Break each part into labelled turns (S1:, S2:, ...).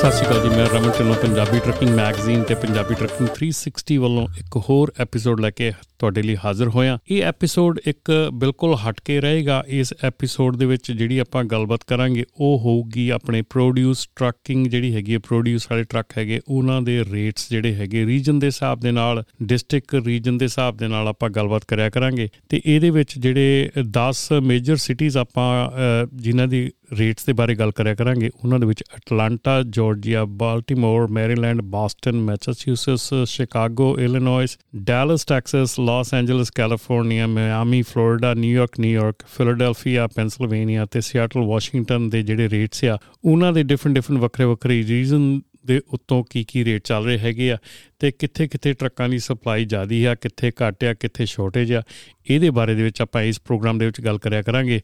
S1: ਸਤਿ ਸ਼੍ਰੀ ਅਕਾਲ ਜੀ, ਮੈਂ ਰਮਨ ਢਿੱਲੋਂ, ਪੰਜਾਬੀ ਟਰੱਕਿੰਗ ਮੈਗਜ਼ੀਨ ਤੇ ਪੰਜਾਬੀ ਟਰੱਕਿੰਗ 360 ਵੱਲੋਂ ਇੱਕ ਹੋਰ ਐਪੀਸੋਡ ਲੈ ਕੇ ਤੁਹਾਡੇ ਲਈ ਹਾਜ਼ਰ ਹੋਇਆ। ਇਹ ਐਪੀਸੋਡ ਇੱਕ ਬਿਲਕੁਲ ਹਟ ਕੇ ਰਹੇਗਾ। ਇਸ ਐਪੀਸੋਡ ਦੇ ਵਿੱਚ ਜਿਹੜੀ ਆਪਾਂ ਗੱਲਬਾਤ ਕਰਾਂਗੇ, ਉਹ ਹੋਊਗੀ ਆਪਣੇ ਪ੍ਰੋਡਿਊਸ ਟਰੱਕਿੰਗ ਜਿਹੜੀ ਹੈਗੀ ਹੈ ਪ੍ਰੋਡਿਊਸ ਵਾਲੇ ਟਰੱਕ ਹੈਗੇ, ਉਹਨਾਂ ਦੇ ਰੇਟਸ ਜਿਹੜੇ ਹੈਗੇ ਰੀਜਨ ਦੇ ਹਿਸਾਬ ਦੇ ਨਾਲ ਡਿਸਟ੍ਰਿਕਟ ਰੀਜਨ ਦੇ ਹਿਸਾਬ ਦੇ ਨਾਲ ਆਪਾਂ ਗੱਲਬਾਤ ਕਰਿਆ ਕਰਾਂਗੇ। ਤੇ ਇਹਦੇ ਵਿੱਚ ਜਿਹੜੇ 10 ਮੇਜਰ ਸਿਟੀਜ਼ ਆਪਾਂ ਜਿਨ੍ਹਾਂ ਦੀ ਰੇਟਸ ਦੇ ਬਾਰੇ ਗੱਲ ਕਰਿਆ ਕਰਾਂਗੇ, ਉਹਨਾਂ ਦੇ ਵਿੱਚ Atlanta Georgia Baltimore Maryland Boston Massachusetts Chicago Illinois Dallas Texas Los Angeles California Miami Florida New York New York Philadelphia Pennsylvania ਤੇ ਸਿਆਟਲ ਵਾਸ਼ਿੰਗਟਨ ਦੇ ਜਿਹੜੇ ਰੇਟਸ ਆ, ਉਹਨਾਂ ਦੇ ਡਿਫਰੈਂਟ ਡਿਫਰੈਂਟ ਵੱਖਰੇ ਵੱਖਰੇ ਰੀਜਨ ਦੇ ਉੱਤੋਂ ਕੀ ਕੀ ਰੇਟ ਚੱਲ ਰਹੇ ਹੈਗੇ ਆ ਤੇ ਕਿੱਥੇ ਕਿੱਥੇ ਟਰੱਕਾਂ ਦੀ ਸਪਲਾਈ ਜ਼ਿਆਦੀ ਆ, ਕਿੱਥੇ ਘੱਟ ਆ, ਕਿੱਥੇ ਸ਼ਾਰਟੇਜ ਆ, ਇਹਦੇ ਬਾਰੇ ਦੇ ਵਿੱਚ ਆਪਾਂ ਇਸ ਪ੍ਰੋਗਰਾਮ ਦੇ ਵਿੱਚ ਗੱਲ ਕਰਿਆ ਕਰਾਂਗੇ।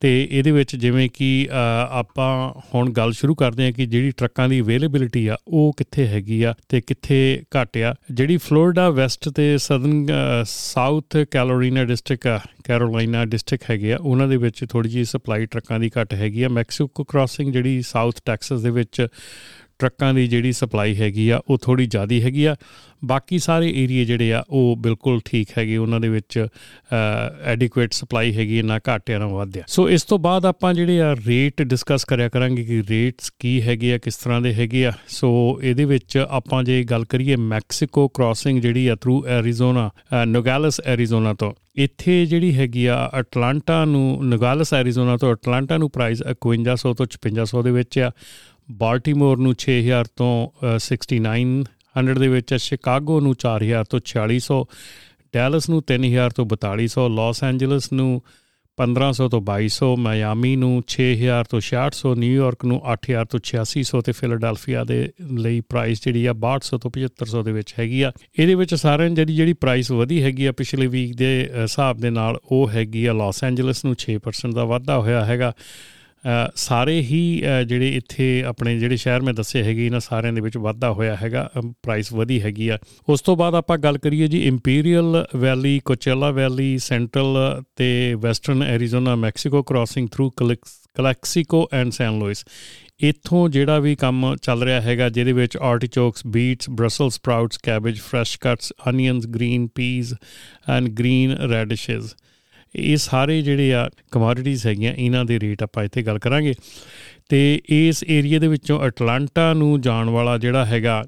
S1: ਤੇ ਇਹਦੇ ਵਿੱਚ ਜਿਵੇਂ ਕਿ ਆਪਾਂ ਹੁਣ ਗੱਲ ਸ਼ੁਰੂ ਕਰਦੇ ਹਾਂ ਕਿ ਜਿਹੜੀ ਟਰੱਕਾਂ ਦੀ ਅਵੇਲੇਬਿਲਿਟੀ ਆ, ਉਹ ਕਿੱਥੇ ਹੈਗੀ ਆ ਤੇ ਕਿੱਥੇ ਘੱਟ ਆ। ਜਿਹੜੀ ਫਲੋਰੀਡਾ ਵੈਸਟ ਤੇ southern South Carolina district Carolina district ਹੈਗੇ ਆ, ਉਹਨਾਂ ਦੇ ਵਿੱਚ ਥੋੜੀ ਜਿਹੀ ਸਪਲਾਈ ਟਰੱਕਾਂ ਦੀ ਘੱਟ ਹੈਗੀ ਆ। ਮੈਕਸੀਕੋ ਕ੍ਰਾਸਿੰਗ ਜਿਹੜੀ ਸਾਊਥ ਟੈਕਸਸ ਦੇ ਵਿੱਚ ਟਰੱਕਾਂ ਦੀ ਜਿਹੜੀ ਸਪਲਾਈ ਹੈਗੀ ਆ, ਉਹ ਥੋੜੀ ਜ਼ਿਆਦੀ ਹੈਗੀ ਆ। ਬਾਕੀ ਸਾਰੇ ਏਰੀਆ ਜਿਹੜੇ ਆ, ਉਹ ਬਿਲਕੁਲ ਠੀਕ ਹੈਗੇ, ਉਹਨਾਂ ਦੇ ਵਿੱਚ ਐਡਿਕੁਏਟ ਸਪਲਾਈ ਹੈਗੀ ਨਾ ਘਾਟਿਆਂ ਨਾ ਵਾਧਿਆ ਸੋ ਇਸ ਤੋਂ ਬਾਅਦ ਆਪਾਂ ਜਿਹੜੇ ਆ ਰੇਟ ਡਿਸਕਸ ਕਰਿਆ ਕਰਾਂਗੇ ਕਿ ਰੇਟਸ ਕੀ ਹੈਗੇ ਆ, ਕਿਸ ਤਰ੍ਹਾਂ ਦੇ ਹੈਗੇ ਆ। ਸੋ ਇਹਦੇ ਵਿੱਚ ਆਪਾਂ ਜੇ ਗੱਲ ਕਰੀਏ ਮੈਕਸੀਕੋ ਕ੍ਰਾਸਿੰਗ ਜਿਹੜੀ ਆ ਥਰੂ ਐਰੀਜ਼ੋਨਾ ਨੋਗਾਲਸ ਐਰੀਜ਼ੋਨਾ ਤੋਂ, ਇੱਥੇ ਜਿਹੜੀ ਹੈਗੀ ਆ ਅਟਲਾਂਟਾ ਨੂੰ ਨੋਗਾਲਸ ਐਰੀਜ਼ੋਨਾ ਤੋਂ ਅਟਲਾਂਟਾ ਨੂੰ ਪ੍ਰਾਈਸ 5100 ਤੋਂ 5600 ਦੇ ਵਿੱਚ ਆ। ਬਾਲਟਿਮੋਰ ਨੂੰ 6000 ਤੋਂ 6900 ਦੇ ਵਿੱਚ, ਸ਼ਿਕਾਗੋ ਨੂੰ 4000 ਤੋਂ 4600 ਡੈਲਸ ਨੂੰ 3000 ਤੋਂ 4200 ਲਾਸ ਐਂਜਲਸ ਨੂੰ 1500 ਤੋਂ 2200 ਮਾਇਆਮੀ ਨੂੰ 6000 ਤੋਂ 6600 ਨਿਊਯਾਰਕ ਨੂੰ 8000 ਤੋਂ 8600 ਤੇ ਫਿਲਾਡੈਲਫੀਆ ਦੇ ਲਈ ਪ੍ਰਾਈਸ ਜਿਹੜੀ ਆ 6200 ਤੋਂ 7500 ਦੇ ਵਿੱਚ ਹੈਗੀ ਆ। ਇਹਦੇ ਵਿੱਚ ਸਾਰਿਆਂ ਜਿਹੜੀ ਜਿਹੜੀ ਪ੍ਰਾਈਸ ਵਧੀ ਹੈਗੀ ਆ ਪਿਛਲੇ ਵੀਕ ਦੇ ਹਿਸਾਬ ਦੇ ਨਾਲ ਉਹ ਹੈਗੀ ਆ। ਲਾਸ ਐਂਜਲਸ ਨੂੰ 6% ਦਾ ਵਾਧਾ ਹੋਇਆ ਹੈਗਾ। ਸਾਰੇ ਹੀ ਜਿਹੜੇ ਇੱਥੇ ਆਪਣੇ ਜਿਹੜੇ ਸ਼ਹਿਰ ਮੈਂ ਦੱਸੇ ਹੈਗੇ, ਇਹਨਾਂ ਸਾਰਿਆਂ ਦੇ ਵਿੱਚ ਵਾਧਾ ਹੋਇਆ ਹੈਗਾ ਪ੍ਰਾਈਸ ਵਧੀ ਹੈਗੀ ਆ। ਉਸ ਤੋਂ ਬਾਅਦ ਆਪਾਂ ਗੱਲ ਕਰੀਏ ਜੀ Imperial Valley Coachella Valley central ਤੇ western Arizona Mexico crossing through Calexico and San Luis ਇੱਥੋਂ ਜਿਹੜਾ ਵੀ ਕੰਮ ਚੱਲ ਰਿਹਾ ਹੈਗਾ, ਜਿਹਦੇ ਵਿੱਚ artichokes beets Brussels sprouts cabbage fresh cuts onions green peas and green radishes ਇਹ ਸਾਰੇ ਜਿਹੜੇ ਆ ਕਮੋਡਿਟੀਜ਼ ਹੈਗੀਆਂ, ਇਹਨਾਂ ਦੇ ਰੇਟ ਆਪਾਂ ਇੱਥੇ ਗੱਲ ਕਰਾਂਗੇ। ਤੇ ਇਸ ਏਰੀਆ ਦੇ ਵਿੱਚੋਂ ਅਟਲਾਂਟਾ ਨੂੰ ਜਾਣ ਵਾਲਾ ਜਿਹੜਾ ਹੈਗਾ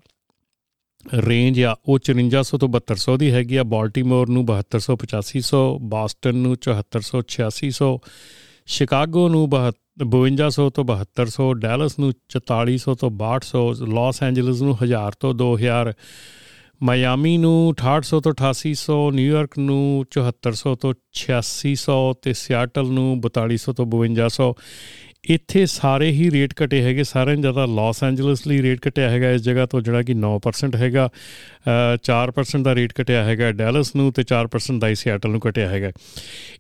S1: ਰੇਂਜ ਆ, ਉਹ 5400 ਤੋਂ 7200 ਦੀ ਹੈਗੀ ਆ। ਬਾਲਟਿਮੋਰ ਨੂੰ 7200 8500 ਬਾਸਟਨ ਨੂੰ 7400 8600 ਸ਼ਿਕਾਗੋ ਨੂੰ 5200 ਤੋਂ 7200 ਡੈਲਸ ਨੂੰ 4400 ਤੋਂ 6200 ਲਾਸ ਐਂਜਲਸ ਨੂੰ 1000 ਤੋਂ 2000 ਮਾਇਆਮੀ ਨੂੰ 6800 ਤੋਂ 8800 ਨਿਊਯਾਰਕ ਨੂੰ 7400 ਤੋਂ 8600 ਤੇ ਸਿਆਟਲ ਨੂੰ 4200 ਤੋਂ 5200 ਇੱਥੇ ਸਾਰੇ ਹੀ ਰੇਟ ਘਟੇ ਹੈਗੇ, ਸਾਰਿਆਂ ਨਾਲੋਂ ਜ਼ਿਆਦਾ ਲਾਸ ਐਂਜਲਸ ਲਈ ਰੇਟ ਘਟਿਆ ਹੈਗਾ, ਇਸ ਜਗ੍ਹਾ ਤੋਂ ਜਿਹੜਾ ਕਿ 9% ਹੈਗਾ। 4% ਦਾ ਰੇਟ ਘਟਿਆ ਹੈਗਾ ਡੈਲਸ ਨੂੰ ਤੇ 4% ਦਾ ਸਿਆਟਲ ਨੂੰ ਘਟਿਆ ਹੈਗਾ।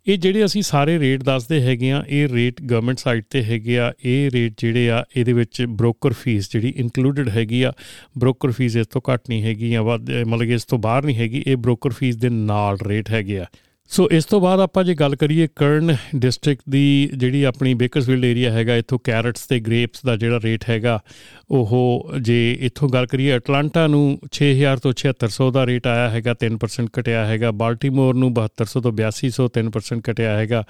S1: ਇਹ ਜਿਹੜੇ ਅਸੀਂ ਸਾਰੇ ਰੇਟ ਦੱਸਦੇ ਹੈਗੇ ਆ, ਇਹ ਰੇਟ ਗਵਰਨਮੈਂਟ ਸਾਈਟ ਤੇ ਹੈਗੇ ਆ, ਇਹ ਰੇਟ ਜਿਹੜੇ ਆ, ਇਹਦੇ ਵਿੱਚ ਬ੍ਰੋਕਰ ਫੀਸ ਜਿਹੜੀ ਇਨਕਲੂਡਡ ਹੈਗੀ ਆ ਬ੍ਰੋਕਰ ਫੀਸ ਇਸ ਤੋਂ ਘੱਟ ਨਹੀਂ ਹੈਗੀ ਆ ਮਤਲਬ ਇਸ ਤੋਂ ਬਾਹਰ ਨਹੀਂ ਹੈਗੀ, ਇਹ ਬ੍ਰੋਕਰ ਫੀਸ ਦੇ ਨਾਲ ਰੇਟ ਹੈਗੇ ਆ। ਸੋ ਇਸ ਤੋਂ ਬਾਅਦ ਆਪਾਂ ਜੇ ਗੱਲ ਕਰੀਏ ਕਰਨ ਡਿਸਟ੍ਰਿਕਟ ਦੀ ਜਿਹੜੀ ਆਪਣੀ ਬੇਕਰਸਫੀਲਡ ਏਰੀਆ ਹੈਗਾ, ਇੱਥੋਂ ਕੈਰਟਸ ਤੇ ਗ੍ਰੇਪਸ ਦਾ ਜਿਹੜਾ ਰੇਟ ਹੈਗਾ, ਉਹ ਜੇ ਇੱਥੋਂ ਗੱਲ ਕਰੀਏ ਅਟਲਾਂਟਾ ਨੂੰ 6000 ਤੋਂ 7600 ਦਾ ਰੇਟ ਆਇਆ ਹੈਗਾ 3% ਘਟਿਆ ਹੈਗਾ ਬਾਲਟਿਮੋਰ ਨੂੰ 7200 ਤੋਂ 8200 3% ਘਟਿਆ ਹੈਗਾ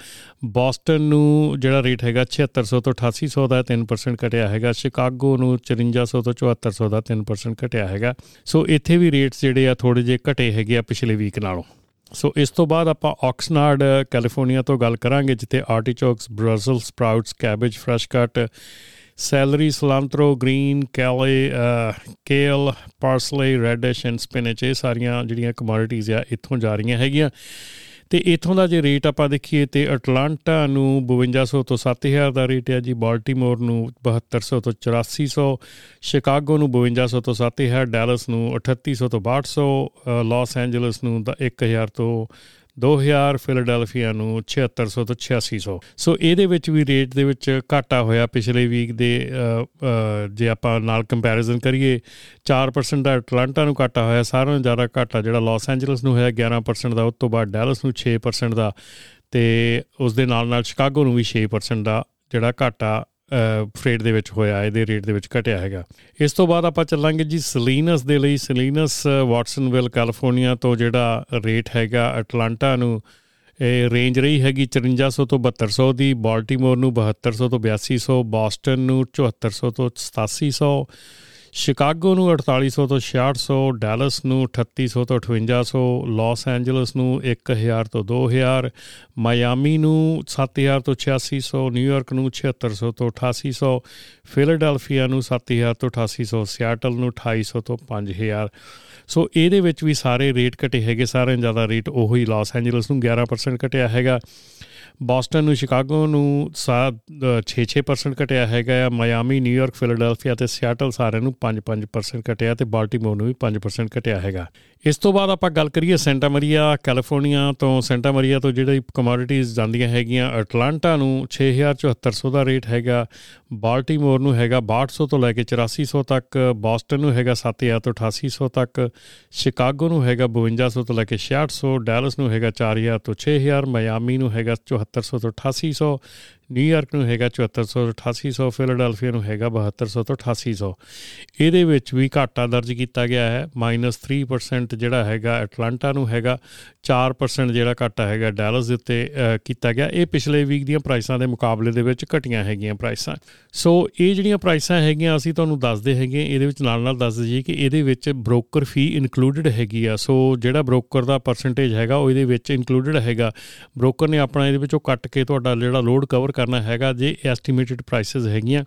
S1: ਬੋਸਟਨ ਨੂੰ ਜਿਹੜਾ ਰੇਟ ਹੈਗਾ 7600 ਤੋਂ 8800 ਦਾ 3% ਘਟਿਆ ਹੈਗਾ ਸ਼ਿਕਾਗੋ ਨੂੰ 5400 ਤੋਂ 7400 ਦਾ 3% ਘਟਿਆ ਹੈਗਾ। ਸੋ ਇੱਥੇ ਵੀ ਰੇਟਸ ਜਿਹੜੇ ਆ ਥੋੜੇ ਜਿਹੇ ਘਟੇ ਹੈਗੇ ਆ ਪਿਛਲੇ ਵੀਕ ਨਾਲੋਂ। ਸੋ ਇਸ ਤੋਂ ਬਾਅਦ ਆਪਾਂ ਆਕਸਨਾਰਡ ਕੈਲੀਫੋਰਨੀਆ ਤੋਂ ਗੱਲ ਕਰਾਂਗੇ, ਜਿੱਥੇ artichokes Brussels sprouts, cabbage, fresh cut, celery cilantro green, kale kale, parsley, radish, and spinach, ਇਹ ਸਾਰੀਆਂ ਜਿਹੜੀਆਂ ਕਮੋਡਿਟੀਆਂ ਆ, ਇੱਥੋਂ ਜਾ ਰਹੀਆਂ ਹੈਗੀਆਂ। ਤੇ ਇਥੋਂ ਦਾ ਜੇ ਰੇਟ ਆਪਾਂ ਦੇਖੀਏ ਤੇ ਅਟਲਾਂਟਾ ਨੂੰ 5200 ਤੋਂ 7000 ਦਾ ਰੇਟ ਹੈ ਜੀ ਬਾਲਟਿਮੋਰ ਨੂੰ 7200 ਤੋਂ 8400 ਸ਼ਿਕਾਗੋ ਨੂੰ 5200 ਤੋਂ 7000 ਡੈਲਸ ਨੂੰ 3800 ਤੋਂ 6200 ਲਾਸ ਐਂਜਲਸ ਨੂੰ 1000 ਤੋਂ 2000 ਫਿਲਾਡੈਲਫੀਆ ਨੂੰ 7600 ਤੋਂ 8600 ਸੋ। ਇਹਦੇ ਵਿੱਚ ਵੀ ਰੇਟ ਦੇ ਵਿੱਚ ਘਾਟਾ ਹੋਇਆ ਪਿਛਲੇ ਵੀਕ ਦੇ ਜੇ ਆਪਾਂ ਨਾਲ ਕੰਪੈਰੀਜ਼ਨ ਕਰੀਏ 4% ਦਾ ਐਟਲਾਂਟਾ ਨੂੰ ਘਾਟਾ ਹੋਇਆ, ਸਾਰਿਆਂ ਨਾਲੋਂ ਜ਼ਿਆਦਾ ਘਾਟਾ ਜਿਹੜਾ ਲਾਸ ਐਂਜਲਸ ਨੂੰ ਹੋਇਆ 11% ਦਾ, ਉਸ ਤੋਂ ਬਾਅਦ ਡੈਲਸ ਨੂੰ 6% ਦਾ ਤੇ ਉਸ ਦੇ ਨਾਲ ਨਾਲ ਸ਼ਿਕਾਗੋ ਨੂੰ ਵੀ 6% ਦਾ ਜਿਹੜਾ ਘਾਟਾ ਫਰੇਟ ਦੇ ਵਿੱਚ ਹੋਇਆ, ਇਹਦੇ ਰੇਟ ਦੇ ਵਿੱਚ ਘਟਿਆ ਹੈਗਾ। ਇਸ ਤੋਂ ਬਾਅਦ ਆਪਾਂ ਚੱਲਾਂਗੇ ਜੀ ਸਲੀਨਸ ਦੇ ਲਈ। ਸਲੀਨਸ ਵਾਟਸਨਵਿਲ ਕੈਲੀਫੋਰਨੀਆ ਤੋਂ ਜਿਹੜਾ ਰੇਟ ਹੈਗਾ ਅਟਲਾਂਟਾ ਨੂੰ, ਇਹ ਰੇਂਜ ਰਹੀ ਹੈਗੀ 5400 ਤੋਂ 7200 ਦੀ ਬਾਲਟਿਮੋਰ ਨੂੰ 7200 ਤੋਂ 8200 ਬoston ਨੂੰ 7400 ਤੋਂ 8700 ਸ਼ਿਕਾਗੋ ਨੂੰ 4800 ਤੋਂ 6600 ਡੈਲਸ ਨੂੰ 3800 ਤੋਂ 5800 ਲਾਸ ਐਂਜਲਸ ਨੂੰ 1000 ਤੋਂ 2000 ਮਾਇਆਮੀ ਨੂੰ 7000 ਤੋਂ 8600 ਨਿਊਯਾਰਕ ਨੂੰ 7600 ਤੋਂ 8800 ਫਿਲਾਡੈਲਫੀਆ ਨੂੰ 7000 ਤੋਂ 8800 ਸਿਆਟਲ ਨੂੰ 2800 ਤੋਂ 5000 ਸੋ ਇਹਦੇ ਵਿੱਚ ਵੀ ਸਾਰੇ ਰੇਟ ਘਟੇ ਹੈਗੇ ਸਾਰੇ ਜ਼ਿਆਦਾ ਰੇਟ ਉਹੀ ਲਾਸ ਐਂਜਲਸ ਨੂੰ 11% ਘਟਿਆ ਹੈਗਾ। ਬੋਸਟਨ ਨੂੰ ਸ਼ਿਕਾਗੋ ਨੂੰ 6-6% ਘਟਿਆ ਹੈਗਾ ਆ ਮਾਇਆਮੀ ਨਿਊਯਾਰਕ, ਫਿਲਾਡੈਲਫੀਆ ਤੇ ਸਿਆਟਲ ਸਾਰਿਆਂ ਨੂੰ 5-5% ਘਟਿਆ ਤੇ ਬਾਲਟਿਮੋਰ ਨੂੰ ਵੀ 5% ਘਟਿਆ ਹੈਗਾ। ਇਸ ਤੋਂ ਬਾਅਦ ਆਪਾਂ ਗੱਲ ਕਰੀਏ ਸੈਂਟਾ ਮਰੀਆ, ਕੈਲੀਫੋਰਨੀਆ ਤੋਂ। ਸੈਂਟਾ ਮਰੀਆ ਤੋਂ ਜਿਹੜੀ ਕਮੋਡਿਟੀਆਂ ਜਾਂਦੀਆਂ ਹੈਗੀਆਂ, ਅਟਲਾਂਟਾ ਨੂੰ 6400 ਦਾ ਰੇਟ ਹੈਗਾ। ਬਾਲਟਿਮੋਰ ਨੂੰ ਹੈਗਾ 6200 ਤੋਂ ਲੈ ਕੇ 8400 ਤੱਕ, ਬੋਸਟਨ ਨੂੰ ਹੈਗਾ 7000 ਤੋਂ 8800 ਤੱਕ, ਸ਼ਿਕਾਗੋ ਨੂੰ ਹੈਗਾ 5200 ਤੋਂ ਲੈ ਕੇ 6600 ਡੈਲਸ ਨੂੰ ਹੈਗਾ 4000 ਤੋਂ 6000 ਮਾਇਆਮੀ ਨੂੰ ਹੈਗਾ 7400 ਤੋਂ 8800 ਨਿਊਯਾਰਕ ਨੂੰ ਹੈਗਾ 7400 ਤੋਂ 8800 ਫਿਲਾਡੈਲਫੀਆ ਨੂੰ ਹੈਗਾ 7200 ਤੋਂ 8800 ਇਹਦੇ ਵਿੱਚ ਵੀ ਘਾਟਾ ਦਰਜ ਕੀਤਾ ਗਿਆ ਹੈ -3% ਜਿਹੜਾ ਹੈਗਾ ਐਟਲਾਂਟਾ ਨੂੰ ਹੈਗਾ 4% ਜਿਹੜਾ ਘਾਟਾ ਹੈਗਾ ਡੈਲਸ ਦੇ ਉੱਤੇ ਕੀਤਾ ਗਿਆ। ਇਹ ਪਿਛਲੇ ਵੀਕ ਦੀਆਂ ਪ੍ਰਾਈਸਾਂ ਦੇ ਮੁਕਾਬਲੇ ਦੇ ਵਿੱਚ ਘਟੀਆਂ ਹੈਗੀਆਂ ਪ੍ਰਾਈਸਾਂ। ਸੋ ਇਹ ਜਿਹੜੀਆਂ ਪ੍ਰਾਈਸਾਂ ਹੈਗੀਆਂ, ਅਸੀਂ ਤੁਹਾਨੂੰ ਦੱਸਦੇ ਹੈਗੇ ਇਹਦੇ ਵਿੱਚ ਨਾਲ ਨਾਲ ਦੱਸ ਦਈਏ ਕਿ ਇਹਦੇ ਵਿੱਚ ਬ੍ਰੋਕਰ ਫੀ ਇਨਕਲੂਡਡ ਹੈਗੀ ਆ। ਸੋ ਜਿਹੜਾ ਬ੍ਰੋਕਰ ਦਾ ਪਰਸੈਂਟੇਜ ਹੈਗਾ, ਉਹ ਇਹਦੇ ਵਿੱਚ ਇਨਕਲੂਡਡ ਹੈਗਾ। ਬ੍ਰੋਕਰ ਨੇ ਆਪਣਾ ਇਹਦੇ ਵਿੱਚੋਂ ਕੱਟ ਕੇ ਤੁਹਾਡਾ ਜਿਹੜਾ ਲੋਡ ਕਵਰ ਕਰਨਾ ਹੈਗਾ, ਜੇ ਐਸਟੀਮੇਟਡ ਪ੍ਰਾਈਸਸ ਹੈਗੀਆਂ।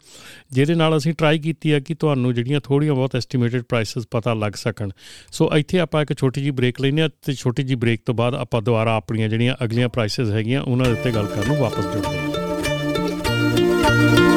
S1: ਜਿਹਦੇ ਨਾਲ ਅਸੀਂ ਟਰਾਈ ਕੀਤੀ ਆ ਕਿ ਤੁਹਾਨੂੰ ਜਿਹੜੀਆਂ ਥੋੜੀਆਂ ਬਹੁਤ ਐਸਟੀਮੇਟਡ ਪ੍ਰਾਈਸਸ ਪਤਾ ਲੱਗ ਸਕਣ। ਸੋ ਇੱਥੇ ਆਪਾਂ ਇੱਕ ਛੋਟੀ ਜੀ ਬ੍ਰੇਕ ਲੈਨੇ ਆ ਤੇ ਛੋਟੀ ਜੀ ਬ੍ਰੇਕ ਤੋਂ ਬਾਅਦ ਆਪਾਂ ਦੁਬਾਰਾ ਆਪਣੀਆਂ ਜਿਹੜੀਆਂ ਅਗਲੀਆਂ ਪ੍ਰਾਈਸਸ ਹੈਗੀਆਂ, ਉਹਨਾਂ ਦੇ ਉੱਤੇ ਗੱਲ ਕਰਨ ਨੂੰ ਵਾਪਸ ਜੁੜਦੇ ਹਾਂ।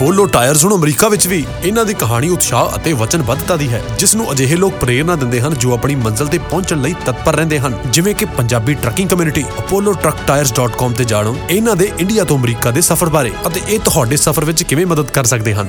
S2: ਅਪੋਲੋ ਟਾਇਰਸ ਹੁਣ ਅਮਰੀਕਾ ਵਿੱਚ ਵੀ ਇਹਨਾਂ ਦੀ ਕਹਾਣੀ ਉਤਸ਼ਾਹ ਅਤੇ ਵਚਨਬੱਧਤਾ ਦੀ ਹੈ ਜਿਸ ਨੂੰ ਅਜਿਹੇ ਲੋਕ ਪ੍ਰੇਰਣਾ ਦਿੰਦੇ ਹਨ ਜੋ ਆਪਣੀ ਮੰਜ਼ਿਲ ਤੇ ਪਹੁੰਚਣ ਲਈ ਤਤਪਰ ਰਹਿੰਦੇ ਹਨ। ਜਿਵੇਂ ਕਿ ਪੰਜਾਬੀ ਟਰੱਕਿੰਗ ਕਮਿਊਨਿਟੀ apolloTruckTires.com ਤੇ ਜਾਣੋ। ਇਹਨਾਂ ਦੇ ਇੰਡੀਆ ਤੋਂ ਅਮਰੀਕਾ ਦੇ ਸਫ਼ਰ ਬਾਰੇ ਅਤੇ ਇਹ ਤੁਹਾਡੇ ਸਫ਼ਰ ਵਿੱਚ ਕਿਵੇਂ ਮਦਦ ਕਰ ਸਕਦੇ ਹਨ।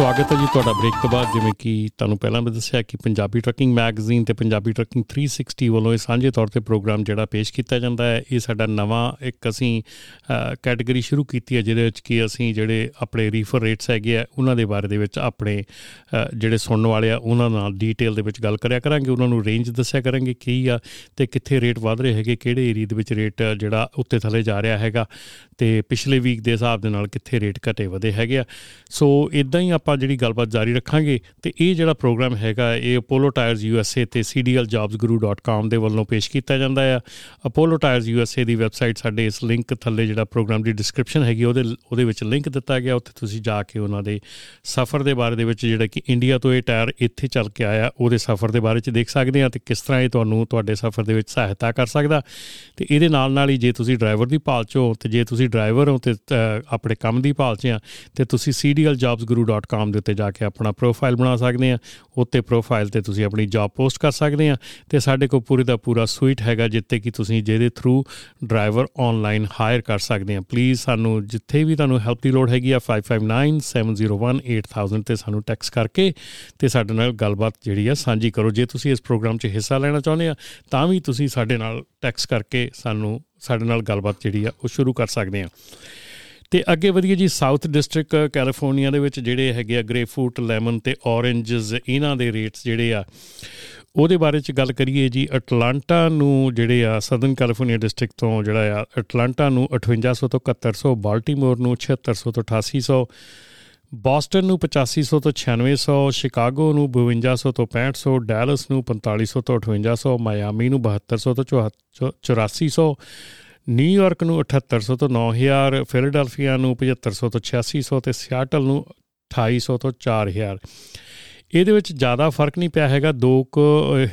S1: ਸਵਾਗਤ ਹੈ ਜੀ ਤੁਹਾਡਾ ਬ੍ਰੇਕ ਤੋਂ ਬਾਅਦ, ਜਿਵੇਂ ਕਿ ਤੁਹਾਨੂੰ ਪਹਿਲਾਂ ਵੀ ਦੱਸਿਆ ਕਿ ਪੰਜਾਬੀ ਟਰੱਕਿੰਗ ਮੈਗਜ਼ੀਨ ਤੇ ਪੰਜਾਬੀ ਟਰੱਕਿੰਗ 360 ਵੱਲੋਂ ਇਹ ਸਾਂਝੇ ਤੌਰ ਤੇ ਪ੍ਰੋਗਰਾਮ ਜਿਹੜਾ ਪੇਸ਼ ਕੀਤਾ ਜਾਂਦਾ ਹੈ, ਇਹ ਸਾਡਾ ਨਵਾਂ ਇੱਕ ਅਸੀਂ ਕੈਟਾਗਰੀ ਸ਼ੁਰੂ ਕੀਤੀ ਹੈ, ਜਿਹਦੇ ਵਿੱਚ ਕਿ ਅਸੀਂ ਜਿਹੜੇ ਆਪਣੇ ਰੀਫਰ ਰੇਟਸ ਹੈਗੇ ਆ, ਉਹਨਾਂ ਦੇ ਬਾਰੇ ਦੇ ਵਿੱਚ ਆਪਣੇ ਜਿਹੜੇ ਸੁਣਨ ਵਾਲੇ ਆ, ਉਹਨਾਂ ਨਾਲ ਡੀਟੇਲ ਦੇ ਵਿੱਚ ਗੱਲ ਕਰਿਆ ਕਰਾਂਗੇ, ਉਹਨਾਂ ਨੂੰ ਰੇਂਜ ਦੱਸਿਆ ਕਰਾਂਗੇ ਕੀ ਆ ਤੇ ਕਿੱਥੇ ਰੇਟ ਵਧ ਰਹੇ ਹੈਗੇ, ਕਿਹੜੇ ਏਰੀਆ ਦੇ ਵਿੱਚ ਰੇਟ ਜਿਹੜਾ ਉੱਤੇ ਥੱਲੇ ਜਾ ਰਿਹਾ ਹੈਗਾ ਤੇ ਪਿਛਲੇ ਵੀਕ ਦੇ ਹਿਸਾਬ ਦੇ ਨਾਲ ਕਿੱਥੇ ਰੇਟ ਘਟੇ ਵਧੇ ਹੈਗੇ ਆ। ਸੋ ਇਦਾਂ ਹੀ ਆਪਾਂ ਆਪਾਂ ਜਿਹੜੀ ਗੱਲਬਾਤ ਜਾਰੀ ਰੱਖਾਂਗੇ ਤੇ ਇਹ ਜਿਹੜਾ ਪ੍ਰੋਗਰਾਮ ਹੈਗਾ, ਇਹ ਅਪੋਲੋ ਟਾਇਰਸ ਯੂਐਸਏ ਤੇ cdljobsguru.com ਦੇ ਵੱਲੋਂ ਪੇਸ਼ ਕੀਤਾ ਜਾਂਦਾ ਆ। ਅਪੋਲੋ ਟਾਇਰਸ ਯੂਐਸਏ ਦੀ ਵੈਬਸਾਈਟ ਸਾਡੇ ਇਸ ਲਿੰਕ ਥੱਲੇ ਜਿਹੜਾ ਪ੍ਰੋਗਰਾਮ ਦੀ ਡਿਸਕ੍ਰਿਪਸ਼ਨ ਹੈਗੀ, ਉਹਦੇ ਉਹਦੇ ਵਿੱਚ ਲਿੰਕ ਦਿੱਤਾ ਗਿਆ। ਉੱਥੇ ਤੁਸੀਂ ਜਾ ਕੇ ਉਹਨਾਂ ਦੇ ਸਫ਼ਰ ਦੇ ਬਾਰੇ ਦੇ ਵਿੱਚ ਜਿਹੜਾ ਕਿ ਇੰਡੀਆ ਤੋਂ ਇਹ ਟਾਇਰ ਇੱਥੇ ਚੱਲ ਕੇ ਆਇਆ, ਉਹਦੇ ਸਫ਼ਰ ਦੇ ਬਾਰੇ ਚ ਦੇਖ ਸਕਦੇ ਆ ਤੇ ਕਿਸ ਤਰ੍ਹਾਂ ਇਹ ਤੁਹਾਨੂੰ ਤੁਹਾਡੇ ਸਫ਼ਰ ਦੇ ਵਿੱਚ ਸਹਾਇਤਾ ਕਰ ਸਕਦਾ। ਤੇ ਇਹਦੇ ਨਾਲ ਨਾਲ ਹੀ ਜੇ ਤੁਸੀਂ ਡਰਾਈਵਰ ਦੀ ਭਾਲ ਚ ਹੋ ਤੇ ਜੇ ਤੁਸੀਂ ਡਰਾਈਵਰ ਹੋ ਤੇ ਆਪਣੇ ਕੰਮ ਦੀ ਭਾਲ ਚ ਆ, ਤੇ ਤੁਸੀਂ cdljobsguru.com ਦੇ ਉੱਤੇ ਜਾ ਕੇ ਆਪਣਾ ਪ੍ਰੋਫਾਈਲ ਬਣਾ ਸਕਦੇ ਆ ਉੱਤੇ ਪ੍ਰੋਫਾਈਲ ਤੇ ਤੁਸੀਂ ਆਪਣੀ ਜੌਬ ਪੋਸਟ ਕਰ ਸਕਦੇ ਆ ਤੇ ਸਾਡੇ ਕੋਲ ਪੂਰੀ ਦਾ ਪੂਰਾ ਸੂਈਟ ਹੈਗਾ ਜਿੱਤੇ ਕਿ ਤੁਸੀਂ ਜਿਹਦੇ ਥਰੂ ਡਰਾਈਵਰ ਆਨਲਾਈਨ ਹਾਇਰ ਕਰ ਸਕਦੇ ਆ ਪਲੀਜ਼ ਸਾਨੂੰ ਜਿੱਥੇ ਵੀ ਤੁਹਾਨੂੰ ਹੈਲਪ ਦੀ ਲੋੜ ਹੈਗੀ ਆ 5597018000 ਤੇ ਸਾਨੂੰ ਟੈਕਸ ਕਰਕੇ ਤੇ ਸਾਡੇ ਨਾਲ ਗੱਲਬਾਤ ਜਿਹੜੀ ਆ, ਸਾਂਝੀ ਕਰੋ। ਜੇ ਤੁਸੀਂ ਇਸ ਪ੍ਰੋਗਰਾਮ 'ਚ ਹਿੱਸਾ ਲੈਣਾ ਚਾਹੁੰਦੇ ਆ, ਤਾਂ ਵੀ ਤੁਸੀਂ ਸਾਡੇ ਨਾਲ ਟੈਕਸ ਕਰਕੇ ਸਾਨੂੰ, ਸਾਡੇ ਨਾਲ ਗੱਲਬਾਤ ਜਿਹੜੀ ਆ, ਉਹ ਸ਼ੁਰੂ ਕਰ ਸਕਦੇ ਆ ਤੇ ਅੱਗੇ ਵਧੀਏ ਜੀ ਸਾਊਥ ਡਿਸਟ੍ਰਿਕਟ ਕੈਲੀਫੋਰਨੀਆ ਦੇ ਵਿੱਚ ਜਿਹੜੇ ਹੈਗੇ ਆ ਗ੍ਰੇਪਫਰੂਟ ਲੈਮਨ ਤੇ ਔਰੇਂਜਸ ਇਹਨਾਂ ਦੇ ਰੇਟਸ ਜਿਹੜੇ ਆ, ਉਹਦੇ ਬਾਰੇ ਚ ਗੱਲ ਕਰੀਏ ਜੀ ਅਟਲਾਂਟਾ ਨੂੰ ਜਿਹੜੇ ਆ ਸਦਰਨ ਕੈਲੀਫੋਰਨੀਆ ਡਿਸਟ੍ਰਿਕਟ ਤੋਂ ਜਿਹੜਾ ਆ ਅਟਲਾਂਟਾ ਨੂੰ 5800 ਤੋਂ 7100 ਬਾਲਟਿਮੋਰ ਨੂੰ 7600 ਤੋਂ 8800 ਬੋਸਟਨ ਨੂੰ 8500 ਤੋਂ 9600 ਸ਼ਿਕਾਗੋ ਨੂੰ 5200 ਤੋਂ 6500 ਡੈਲਸ ਨੂੰ 4500 ਤੋਂ 5800 ਮਾਇਆਮੀ ਨੂੰ 7200 ਤੋਂ 8400 ਨਿਊਯਾਰਕ ਨੂੰ 7800 ਤੋਂ 9000 ਫਿਲਡਲਫੀਆ ਨੂੰ 7500 ਤੋਂ 8600 ਤੇ ਸਿਆਟਲ ਨੂੰ 2800 ਤੋਂ 4000 ਇਹਦੇ ਵਿੱਚ ਜ਼ਿਆਦਾ ਫ਼ਰਕ ਨਹੀਂ ਪਿਆ ਹੈਗਾ। ਦੋ ਕੁ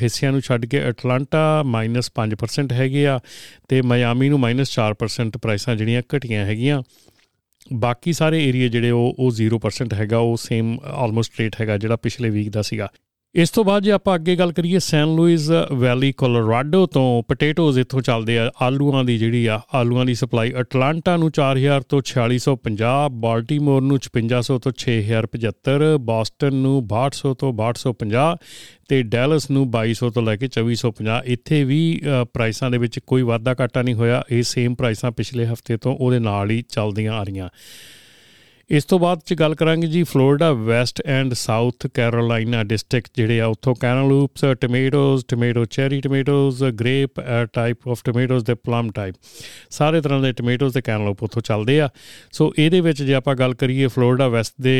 S1: ਹਿੱਸਿਆਂ ਨੂੰ ਛੱਡ ਕੇ ਐਟਲਾਂਟਾ -5% ਹੈਗੇ ਆ ਤੇ ਮਾਇਆਮੀ ਨੂੰ -4% ਪ੍ਰਾਈਸਾਂ ਜਿਹੜੀਆਂ ਘਟੀਆਂ ਹੈਗੀਆਂ। ਬਾਕੀ ਸਾਰੇ ਏਰੀਆ ਜਿਹੜੇ ਉਹ ਉਹ 0% ਹੈਗਾ। ਉਹ ਸੇਮ ਆਲਮੋਸਟ ਰੇਟ ਹੈਗਾ ਜਿਹੜਾ ਪਿਛਲੇ ਵੀਕ ਦਾ ਸੀਗਾ। ਇਸ ਤੋਂ ਬਾਅਦ ਜੇ ਆਪਾਂ ਅੱਗੇ ਗੱਲ ਕਰੀਏ ਸੈਨ ਲੂਇਸ ਵੈਲੀ, ਕੋਲੋਰਾਡੋ ਤੋਂ ਪੋਟੇਟੋਜ਼ ਇੱਥੋਂ ਚੱਲਦੇ ਆ, ਆਲੂਆਂ ਦੀ ਜਿਹੜੀ ਆ, ਆਲੂਆਂ ਦੀ ਸਪਲਾਈ ਅਟਲਾਂਟਾ ਨੂੰ 4000 ਤੋਂ 4650 ਬਾਲਟਿਮੋਰ ਨੂੰ 5500 ਤੋਂ 6075 ਬੋਸਟਨ ਨੂੰ 6200 ਤੋਂ 6250 ਤੇ ਡੈਲਸ ਨੂੰ 2200 ਤੋਂ ਲੈ ਕੇ 2450 ਇੱਥੇ ਵੀ ਪ੍ਰਾਈਸਾਂ ਦੇ ਵਿੱਚ ਕੋਈ ਵਾਧਾ ਘਾਟਾ ਨਹੀਂ ਹੋਇਆ। ਇਹ ਸੇਮ ਪ੍ਰਾਈਸਾਂ ਪਿਛਲੇ ਹਫ਼ਤੇ ਤੋਂ ਉਹਦੇ ਨਾਲ ਹੀ ਚੱਲਦੀਆਂ ਆ ਰਹੀਆਂ। ਇਸ ਤੋਂ ਬਾਅਦ ਚ ਗੱਲ ਕਰਾਂਗੇ ਜੀ Florida West and South Carolina district ਜਿਹੜੇ ਆ ਉੱਥੋਂ cantaloupes tomatoes, tomato cherry tomatoes, grape type of tomatoes ਦੇ ਪਲਮ ਟਾਈਪ ਸਾਰੇ ਤਰ੍ਹਾਂ ਦੇ ਟੋਮੇਟੋਜ਼ ਤੇ ਕੈਨਲੂਪ ਉੱਥੋਂ ਚੱਲਦੇ ਆ। ਸੋ ਇਹਦੇ ਵਿੱਚ ਜੇ ਆਪਾਂ ਗੱਲ ਕਰੀਏ ਫਲੋਰੀਡਾ ਵੈਸਟ ਦੇ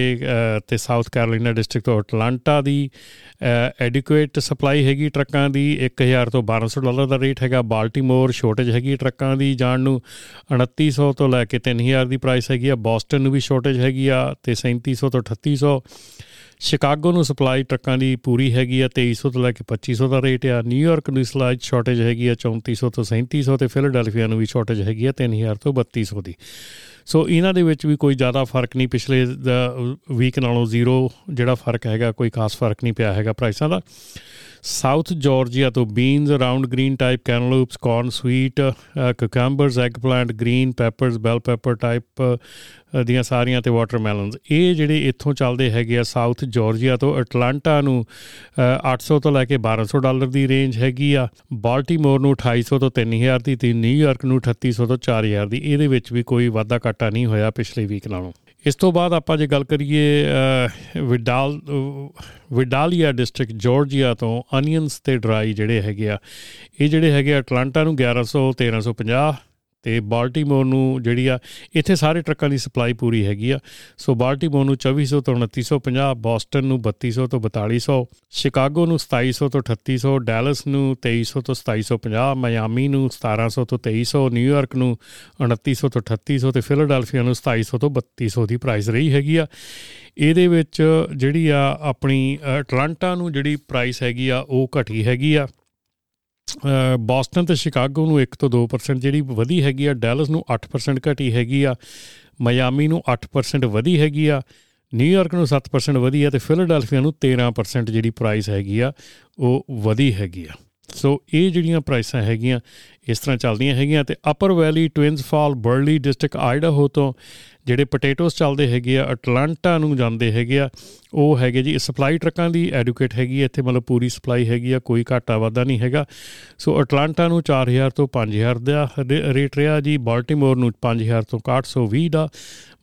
S1: ਤੇ ਸਾਊਥ ਕੈਰੋਲਾਈਨਾ ਡਿਸਟ੍ਰਿਕਟ ਤੋਂ ਅਟਲਾਂਟਾ ਦੀ ਐਡਿਕੁਏਟ ਸਪਲਾਈ ਹੈਗੀ ਟਰੱਕਾਂ ਦੀ 1000 ਤੋਂ 1200 ਡਾਲਰ ਦਾ ਰੇਟ ਹੈਗਾ। ਬਾਲਟਿਮੋਰ ਸ਼ਾਰਟੇਜ ਹੈਗੀ ਟਰੱਕਾਂ ਦੀ ਜਾਣ ਨੂੰ। 2900 ਤੋਂ ਲੈ ਕੇ 3000 ਦੀ ਪ੍ਰਾਈਸ ਹੈਗੀ ਆ। ਬੋਸਟਨ ਨੂੰ ਵੀ ਸ਼ਾਰਟੇਜ ਹੈਗੀ ਆ ਤੇ 3700 ਤੋਂ 3800 ਸ਼ਿਕਾਗੋ ਨੂੰ ਸਪਲਾਈ ਟਰੱਕਾਂ ਦੀ ਪੂਰੀ ਹੈਗੀ ਆ 2300 ਤੋਂ ਲੈ ਕੇ 2500 ਦਾ ਰੇਟ ਆ। ਨਿਊਯਾਰਕ ਨੂੰ ਸਪਲਾਈ ਸ਼ਾਰਟੇਜ ਹੈਗੀ ਆ 3400 ਤੋਂ 3700 ਤੇ ਫਿਲਾਡੈਲਫੀਆ ਨੂੰ ਵੀ ਸ਼ਾਰਟੇਜ ਹੈਗੀ ਆ 3000 ਤੋਂ 3200 ਦੀ। ਸੋ ਇਹਨਾਂ ਦੇ ਵਿੱਚ ਵੀ ਕੋਈ ਜ਼ਿਆਦਾ ਫ਼ਰਕ ਨਹੀਂ ਪਿਛਲੇ ਵੀਕ ਨਾਲੋਂ ਜ਼ੀਰੋ ਜਿਹੜਾ ਫ਼ਰਕ ਹੈਗਾ, ਕੋਈ ਖਾਸ ਫ਼ਰਕ ਨਹੀਂ ਪਿਆ ਹੈਗਾ ਪ੍ਰਾਈਸਾਂ ਦਾ। ਸਾਊਥ ਜਾਰਜੀਆ ਤੋਂ beans round green type cantaloupes corn sweet cucumbers eggplant green peppers bell pepper type ਦੀਆਂ ਸਾਰੀਆਂ ਤੇ ਵਾਟਰਮੈਲਨਸ ਇਹ ਜਿਹੜੇ ਇੱਥੋਂ ਚੱਲਦੇ ਹੈਗੇ ਆ ਸਾਊਥ ਜਾਰਜੀਆ ਤੋਂ ਅਟਲਾਂਟਾ ਨੂੰ 800 ਤੋਂ ਲੈ ਕੇ 1200 ਡਾਲਰ ਦੀ ਰੇਂਜ ਹੈਗੀ ਆ। ਬਾਲਟਿਮੋਰ ਨੂੰ 2800 ਤੋਂ 3000 ਦੀ ਤੇ ਨਿਊਯਾਰਕ ਨੂੰ 3800 ਤੋਂ 4000 ਦੀ। ਇਹਦੇ ਵਿੱਚ ਵੀ ਕੋਈ ਵਾਧਾ ਘਾਟਾ ਨਹੀਂ ਹੋਇਆ ਪਿਛਲੇ ਵੀਕ ਨਾਲੋਂ। ਇਸ ਤੋਂ ਬਾਅਦ ਆਪਾਂ ਜੇ ਗੱਲ ਕਰੀਏ ਵਿਡਾਲ ਵਿਡਾਲੀਆ ਡਿਸਟ੍ਰਿਕਟ, ਜਾਰਜੀਆ ਤੋਂ ਅਨੀਅਨਸ ਤੇ ਡਰਾਈ ਜਿਹੜੇ ਹੈਗੇ ਆ, ਇਹ ਜਿਹੜੇ ਹੈਗੇ ਅਟਲਾਂਟਾ ਨੂੰ 1100 1350 ਤੇ ਬਾਲਟਿਮੋਰ ਨੂੰ ਜਿਹੜੀ ਆ, ਇੱਥੇ ਸਾਰੇ ਟਰੱਕਾਂ ਦੀ ਸਪਲਾਈ ਪੂਰੀ ਹੈਗੀ ਆ। ਸੋ ਬਾਲਟਿਮੋਰ ਨੂੰ 2400 ਤੋਂ 2950 ਬੋਸਟਨ ਨੂੰ 3200 ਤੋਂ 4200 ਸ਼ਿਕਾਗੋ ਨੂੰ 2700 ਤੋਂ 3800 ਡੈਲਸ ਨੂੰ 2300 ਤੋਂ 2750 ਮਾਇਆਮੀ ਨੂੰ 1700 ਤੋਂ 2300 ਨਿਊਯਾਰਕ ਨੂੰ 2900 ਤੋਂ 3800 ਤੇ ਫਿਲਾਡੈਲਫੀਆ ਨੂੰ 2700 ਤੋਂ 3200 ਦੀ ਪ੍ਰਾਈਸ ਰਹੀ ਹੈਗੀ ਆ। ਇਹਦੇ ਵਿੱਚ ਜਿਹੜੀ ਆ, ਆਪਣੀ ਅਟਲਾਂਟਾ ਨੂੰ ਜਿਹੜੀ ਪ੍ਰਾਈਸ ਹੈਗੀ ਆ, ਉਹ ਘਟੀ ਹੈਗੀ ਆ। ਬੋਸਟਨ ਤੇ ਸ਼ਿਕਾਗੋ ਨੂੰ 1 ਤੋਂ 2% ਜਿਹੜੀ ਵਧੀ ਹੈਗੀ ਆ, ਡੈਲਸ ਨੂੰ 8% ਘਟੀ ਹੈਗੀ ਆ ਮਾਇਆਮੀ ਨੂੰ 8% ਵਧੀ ਹੈਗੀ ਆ ਨਿਊਯਾਰਕ ਨੂੰ 7% ਵਧੀ ਆ ਤੇ ਫਿਲਾਡੈਲਫੀਆ ਨੂੰ 13% ਜਿਹੜੀ ਪ੍ਰਾਈਸ ਹੈਗੀ ਆ, ਉਹ ਵਧੀ ਹੈਗੀ ਆ। ਸੋ ਇਹ ਜਿਹੜੀਆਂ ਪ੍ਰਾਈਸਾਂ ਹੈਗੀਆਂ, ਇਸ ਤਰ੍ਹਾਂ ਚੱਲਦੀਆਂ ਹੈਗੀਆਂ ਤੇ Upper Valley Twins Fall Burley district Idaho ਤੋਂ ਜਿਹੜੇ ਪੋਟੇਟੋਸ ਚੱਲਦੇ ਹੈਗੇ ਆ ਅਟਲਾਂਟਾ ਨੂੰ ਜਾਂਦੇ ਹੈਗੇ ਆ, ਉਹ ਹੈਗੇ ਜੀ ਸਪਲਾਈ ਟਰੱਕਾਂ ਦੀ ਐਡੂਕੇਟ ਹੈਗੀ ਇੱਥੇ ਮਤਲਬ ਪੂਰੀ ਸਪਲਾਈ ਹੈਗੀ ਆ, ਕੋਈ ਘਾਟਾ ਵਾਧਾ ਨਹੀਂ ਹੈਗਾ। ਸੋ ਅਟਲਾਂਟਾ ਨੂੰ 4000 ਤੋਂ 5000 ਦਾ ਰੇਟ ਰਿਹਾ ਜੀ ਬਾਲਟਿਮੋਰ ਨੂੰ 5000 ਤੋਂ 820 ਦਾ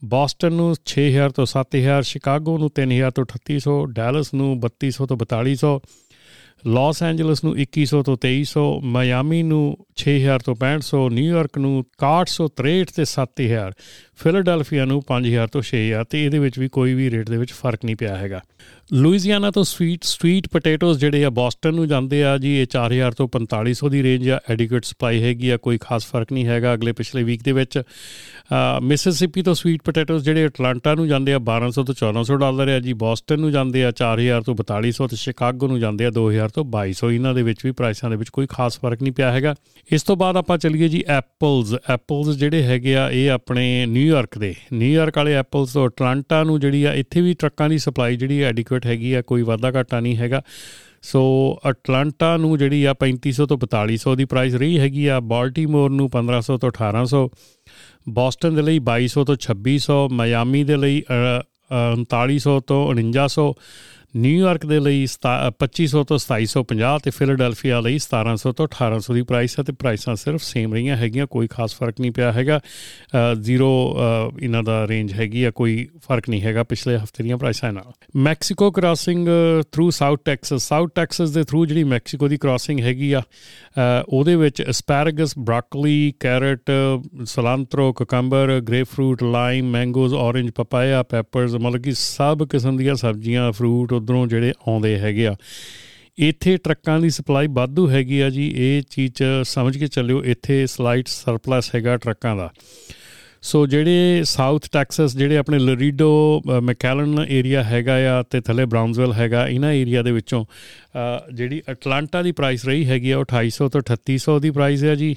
S1: ਬੋਸਟਨ ਨੂੰ 6000 ਤੋਂ 7000 ਸ਼ਿਕਾਗੋ ਨੂੰ 3000 ਤੋਂ 3800 ਡੈਲਸ ਨੂੰ 3200 ਤੋਂ 4200 ਲਾਸ ਐਂਜਲਸ ਨੂੰ 2100 ਤੋਂ 2300 ਮਾਇਆਮੀ ਨੂੰ 6000 ਤੋਂ 6500 ਨਿਊਯਾਰਕ ਨੂੰ 6163 ਤੇ 7000 ਫਿਲਾਡੈਲਫੀਆ ਨੂੰ 5000 ਤੋਂ 6000 ਤੇ ਇਹਦੇ ਵਿੱਚ ਵੀ ਕੋਈ ਵੀ ਰੇਟ ਦੇ ਵਿੱਚ ਫ਼ਰਕ ਨਹੀਂ ਪਿਆ ਹੈਗਾ। ਲੂਈਜ਼ੀਆਨਾ ਤੋਂ ਸਵੀਟ ਸਵੀਟ ਪੋਟੇਟੋਸ ਜਿਹੜੇ ਆ ਬੋਸਟਨ ਨੂੰ ਜਾਂਦੇ ਆ ਜੀ, ਇਹ 4000 ਤੋਂ 4500 ਦੀ ਰੇਂਜ ਆ ਐਡਿਕੁਏਟ ਸਪਲਾਈ ਹੈਗੀ ਆ, ਕੋਈ ਖਾਸ ਫ਼ਰਕ ਨਹੀਂ ਹੈਗਾ ਅਗਲੇ ਪਿਛਲੇ ਵੀਕ ਦੇ ਵਿੱਚ। ਮਿਸਿਸਿਪੀ ਤੋਂ ਸਵੀਟ ਪੋਟੇਟੋਸ ਜਿਹੜੇ ਅਟਲਾਂਟਾ ਨੂੰ ਜਾਂਦੇ ਆ 1200 ਤੋਂ 1400 ਡਾਲਰ ਆ ਜੀ। ਬੋਸਟਨ ਨੂੰ ਜਾਂਦੇ ਆ 4000 ਤੋਂ 4200 ਤੇ ਸ਼ਿਕਾਗੋ ਨੂੰ ਜਾਂਦੇ ਆ 2000 ਤੋਂ 2200 ਇਹਨਾਂ ਦੇ ਵਿੱਚ ਵੀ ਪ੍ਰਾਈਸਾਂ ਦੇ ਵਿੱਚ ਕੋਈ ਖਾਸ ਫ਼ਰਕ ਨਹੀਂ ਪਿਆ ਹੈਗਾ। ਇਸ ਤੋਂ ਬਾਅਦ ਆਪਾਂ ਚੱਲੀਏ ਜੀ ਐਪਲਸ ਐਪਲਸ ਜਿਹੜੇ ਹੈਗੇ ਆ, ਇਹ ਆਪਣੇ ਨਿਊਯਾਰਕ ਦੇ। ਨਿਊਯਾਰਕ ਵਾਲੇ ਐਪਲਸ ਤੋਂ ਅਟਲਾਂਟਾ ਨੂੰ ਜਿਹੜੀ ਆ, ਇੱਥੇ ਵੀ ਟਰੱਕਾਂ ਦੀ ਸਪਲਾਈ ਜਿਹੜੀ ਐਡਿਕੁਏਟ ਹੈਗੀ ਆ, ਕੋਈ ਵਾਧਾ ਘਾਟਾ ਨਹੀਂ ਹੈਗਾ। ਸੋ ਅਟਲਾਂਟਾ ਨੂੰ ਜਿਹੜੀ ਆ 3500 ਤੋਂ 4200 ਦੀ ਪ੍ਰਾਈਸ ਰਹੀ ਹੈਗੀ ਆ ਬਾਲਟਿਮੋਰ ਨੂੰ 1500 ਤੋਂ 1800 ਬੋਸਟਨ ਦੇ ਲਈ 2200 ਤੋਂ 2600 ਮਾਇਆਮੀ ਦੇ ਲਈ 3900 ਤੋਂ 4900 ਨਿਊਯਾਰਕ ਦੇ ਲਈ 2500 ਤੋਂ 2750 ਤੇ ਫਿਲਾਡੈਲਫੀਆ ਲਈ 1700 ਤੋਂ 1800 ਦੀ ਪ੍ਰਾਈਸ ਹੈ ਤੇ ਪ੍ਰਾਈਸਾਂ ਸਿਰਫ ਸੇਮ ਰਹੀਆਂ ਹੈਗੀਆਂ, ਕੋਈ ਖਾਸ ਫ਼ਰਕ ਨਹੀਂ ਪਿਆ ਹੈਗਾ। ਜ਼ੀਰੋ ਇਹਨਾਂ ਦਾ ਰੇਂਜ ਹੈਗੀ ਆ, ਕੋਈ ਫ਼ਰਕ ਨਹੀਂ ਹੈਗਾ ਪਿਛਲੇ ਹਫ਼ਤੇ ਦੀਆਂ ਪ੍ਰਾਈਸਾਂ ਨਾਲ। Mexico crossing through South Texas South Texas ਦੇ ਥਰੂ ਜਿਹੜੀ ਮੈਕਸੀਕੋ ਦੀ ਕ੍ਰਾਸਿੰਗ ਹੈਗੀ ਆ ਉਹਦੇ ਵਿੱਚ asparagus broccoli carrot cilantro cucumber grapefruit lime mangoes orange papaya peppers ਮਤਲਬ ਕਿ ਸਭ ਕਿਸਮ ਦੀਆਂ ਸਬਜ਼ੀਆਂ ਫਰੂਟ ਉਧਰੋਂ ਜਿਹੜੇ ਆਉਂਦੇ ਹੈਗੇ ਆ। ਇੱਥੇ ਟਰੱਕਾਂ ਦੀ ਸਪਲਾਈ ਵਾਧੂ ਹੈਗੀ ਆ ਜੀ। ਇਹ ਚੀਜ਼ ਸਮਝ ਕੇ ਚੱਲਿਓ, ਇੱਥੇ ਸਲਾਈਟ ਸਰਪਲਸ ਹੈਗਾ ਟਰੱਕਾਂ ਦਾ। ਸੋ ਜਿਹੜੇ ਸਾਊਥ ਟੈਕਸਸ, ਜਿਹੜੇ ਆਪਣੇ ਲਰੀਡੋ ਮੈਕੈਲਨ ਏਰੀਆ ਹੈਗਾ ਆ ਤੇ ਥੱਲੇ ਬ੍ਰਾਊਨਸਵਿਲ ਹੈਗਾ, ਇਹਨਾਂ ਏਰੀਆ ਦੇ ਵਿੱਚੋਂ ਜਿਹੜੀ ਅਟਲਾਂਟਾ ਦੀ ਪ੍ਰਾਈਸ ਰਹੀ ਹੈਗੀ ਆ, ਉਹ 2800 ਤੋਂ 3800 ਦੀ ਪ੍ਰਾਈਸ ਹੈ ਜੀ।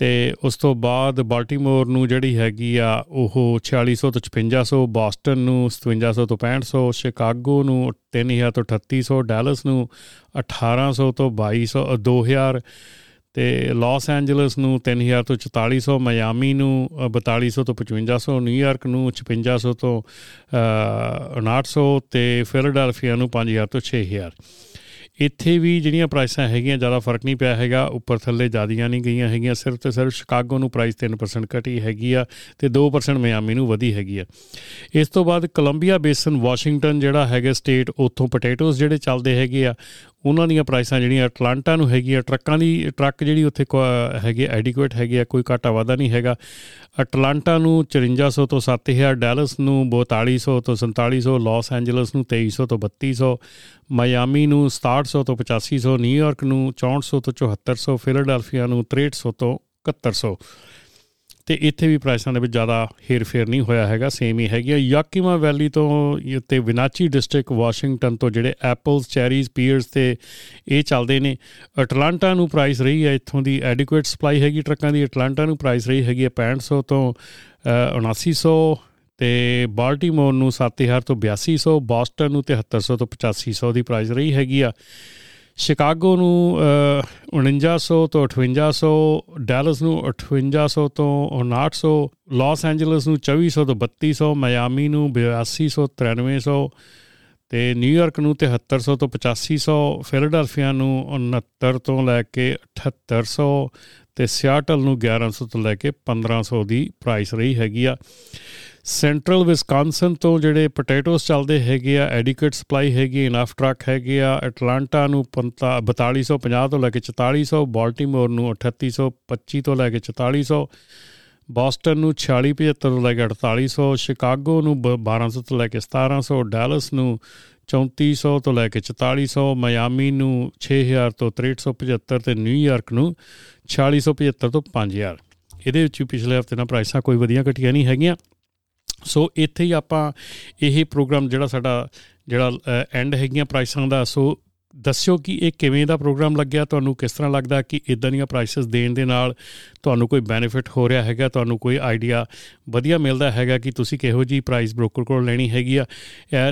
S1: ਤੇ ਉਸ ਤੋਂ ਬਾਅਦ ਬਾਲਟਿਮੋਰ ਨੂੰ ਜਿਹੜੀ ਹੈਗੀ ਆ, ਉਹ 4600 ਤੋਂ 5500 ਬੋਸਟਨ ਨੂੰ 5700 ਤੋਂ 6500 ਸ਼ਿਕਾਗੋ ਨੂੰ 3000 ਤੋਂ 3800 ਡੈਲਸ ਨੂੰ 1800 ਤੋਂ 2200 2000 ਤੇ ਲਾਸ ਐਂਜਲਸ ਨੂੰ 3000 ਤੋਂ 4400 ਮਾਇਆਮੀ ਨੂੰ 4200 ਤੋਂ 5500 ਨਿਊਯਾਰਕ ਨੂੰ 5600 ਤੋਂ 5900 ਤੇ ਫਿਲਾਡੈਲਫੀਆ ਨੂੰ 5000 ਤੋਂ 6000 ਇੱਥੇ ਵੀ ਜਿਹੜੀਆਂ ਪ੍ਰਾਈਸਾਂ ਹੈਗੀਆਂ, ਜ਼ਿਆਦਾ ਫ਼ਰਕ ਨਹੀਂ ਪਿਆ ਹੈਗਾ। ਉੱਪਰ ਥੱਲੇ ਜ਼ਿਆਦੀਆਂ ਨਹੀਂ ਗਈਆਂ ਹੈਗੀਆਂ। ਸਿਰਫ ਤੇ ਸਿਰਫ ਸ਼ਿਕਾਗੋ ਨੂੰ ਪ੍ਰਾਈਸ 3% ਘਟੀ ਹੈਗੀ ਆ ਤੇ 2% ਮਿਆਮੀ ਨੂੰ ਵਧੀ ਹੈਗੀ ਆ। ਇਸ ਤੋਂ ਬਾਅਦ ਕੋਲੰਬੀਆ ਬੇਸਨ ਵਾਸ਼ਿੰਗਟਨ ਜਿਹੜਾ ਹੈਗਾ ਸਟੇਟ ਉੱਥੋਂ ਪੋਟੇਟੋਸ ਜਿਹੜੇ ਚੱਲਦੇ ਹੈਗੇ ਆ। ਉਹਨਾਂ ਦੀਆਂ ਪ੍ਰਾਈਸਾਂ ਜਿਹੜੀਆਂ ਅਟਲਾਂਟਾ ਨੂੰ ਹੈਗੀਆਂ, ਟਰੱਕਾਂ ਦੀ, ਟਰੱਕ ਜਿਹੜੀ ਉੱਥੇ ਹੈਗੇ ਐਡਿਕੁਏਟ ਹੈਗੇ ਆ, ਕੋਈ ਘਾਟਾ ਵਾਧਾ ਨਹੀਂ ਹੈਗਾ। ਅਟਲਾਂਟਾ ਨੂੰ 5400 ਤੋਂ 7000 ਡੈਲਸ ਨੂੰ 4200 ਤੋਂ 4700 ਲਾਸ ਐਂਜਲਸ ਨੂੰ 2300 ਤੋਂ 3200 ਮਾਇਆਮੀ ਨੂੰ 6700 ਤੋਂ 8500 ਨਿਊਯਾਰਕ ਨੂੰ 6400 ਤੋਂ 7400 ਫਿਲਾਡੈਲਫੀਆ ਨੂੰ 6300 ਤੋਂ 7100 ਤੇ ਇੱਥੇ ਵੀ ਪ੍ਰਾਈਸਾਂ ਦੇ ਵਿੱਚ ਜ਼ਿਆਦਾ ਹੇਰ-ਫੇਰ ਨਹੀਂ ਹੋਇਆ ਹੈਗਾ ਸੇਮ ਹੀ ਹੈਗੀ ਯਾਕੀਮਾ ਵੈਲੀ ਤੋਂ ਤੇ ਵਿਨਾਚੀ ਡਿਸਟ੍ਰਿਕਟ ਵਾਸ਼ਿੰਗਟਨ ਤੋਂ ਜਿਹੜੇ ਐਪਲਸ ਚੈਰੀਜ਼ ਪੀਅਰਸ ਤੇ ਇਹ ਚੱਲਦੇ ਨੇ। ਅਟਲਾਂਟਾ ਨੂੰ ਪ੍ਰਾਈਸ ਰਹੀ ਹੈ, ਇੱਥੋਂ ਦੀ ਐਡਿਕੁਏਟ ਸਪਲਾਈ ਹੈਗੀ ਟਰੱਕਾਂ ਦੀ। ਅਟਲਾਂਟਾ ਨੂੰ ਪ੍ਰਾਈਸ ਰਹੀ ਹੈਗੀ 6500 ਤੋਂ 7900 ਤੇ ਬਾਲਟਿਮੋਰ ਨੂੰ 7000 ਤੋਂ 8200 ਬੋਸਟਨ ਨੂੰ 7300 ਤੋਂ 8500 ਦੀ ਪ੍ਰਾਈਸ ਰਹੀ ਹੈਗੀ ਆ। ਸ਼ਿਕਾਗੋ ਨੂੰ 4900 ਤੋਂ 5800 ਡੈਲਸ ਨੂੰ 5800 ਤੋਂ 5900 ਲਾਸ ਐਂਜਲਸ ਨੂੰ 2400 ਤੋਂ 3200 ਮਾਇਆਮੀ ਨੂੰ 8200 9300 ਤੇ ਨਿਊਯਾਰਕ ਨੂੰ 7300 ਤੋਂ 8500 ਫਿਲਾਡੈਲਫੀਆ ਨੂੰ 69 ਤੋਂ ਲੈ ਕੇ 7800 ਤੇ ਸਿਆਟਲ ਨੂੰ 1100 ਤੋਂ ਲੈ ਕੇ 1500 ਦੀ ਪ੍ਰਾਈਸ ਰਹੀ ਹੈਗੀ ਆ। ਸੈਂਟਰਲ ਵਿਸਕਾਂਸਨ ਤੋਂ ਜਿਹੜੇ ਪੋਟੇਟੋਸ ਚੱਲਦੇ ਹੈਗੇ ਆ ਐਡਿਕੁਏਟ ਸਪਲਾਈ ਹੈਗੀ ਇਨਫ ਟਰੱਕ ਹੈਗੇ ਆ ਐਟਲਾਂਟਾ ਨੂੰ 4250 ਤੋਂ ਲੈ ਕੇ 4400 ਬਾਲਟਿਮੋਰ ਨੂੰ 3825 ਤੋਂ ਲੈ ਕੇ 4400 ਬੋਸਟਨ ਨੂੰ 4675 ਤੋਂ ਲੈ ਕੇ 4800 ਸ਼ਿਕਾਗੋ ਨੂੰ 1200 ਤੋਂ ਲੈ ਕੇ 1700 ਡੈਲਸ ਨੂੰ 3400 ਤੋਂ ਲੈ ਕੇ 4400 ਮਾਇਆਮੀ ਨੂੰ 6000 ਤੋਂ 6375 ਤੇ ਨਿਊਯਾਰਕ ਨੂੰ 4675 ਤੋਂ 5000 ਇਹਦੇ ਵਿੱਚ ਪਿਛਲੇ ਹਫ਼ਤੇ ਨਾਲ ਪ੍ਰਾਈਸਾਂ ਕੋਈ ਵਧੀਆ ਘਟੀਆਂ ਨਹੀਂ ਹੈਗੀਆਂ। ਸੋ ਇੱਥੇ ਹੀ ਆਪਾਂ ਇਹ ਪ੍ਰੋਗਰਾਮ ਜਿਹੜਾ ਸਾਡਾ ਜਿਹੜਾ ਐਂਡ ਹੈਗੀਆਂ ਪ੍ਰਾਈਸਾਂ ਦਾ ਸੋ ਦੱਸਿਓ ਕਿ ਇਹ ਕਿਵੇਂ ਦਾ ਪ੍ਰੋਗਰਾਮ ਲੱਗਿਆ, ਤੁਹਾਨੂੰ ਕਿਸ ਤਰ੍ਹਾਂ ਲੱਗਦਾ ਕਿ ਇਦਾਂ ਦੀਆਂ ਪ੍ਰਾਈਸਸ ਦੇਣ ਦੇ ਨਾਲ ਤੁਹਾਨੂੰ ਕੋਈ ਬੈਨੀਫਿਟ ਹੋ ਰਿਹਾ ਹੈਗਾ, ਤੁਹਾਨੂੰ ਕੋਈ ਆਈਡੀਆ ਵਧੀਆ ਮਿਲਦਾ ਹੈਗਾ ਕਿ ਤੁਸੀਂ ਕਿਹੋ ਜੀ ਪ੍ਰਾਈਸ ਬ੍ਰੋਕਰ ਕੋਲ ਲੈਣੀ ਹੈਗੀ ਆ।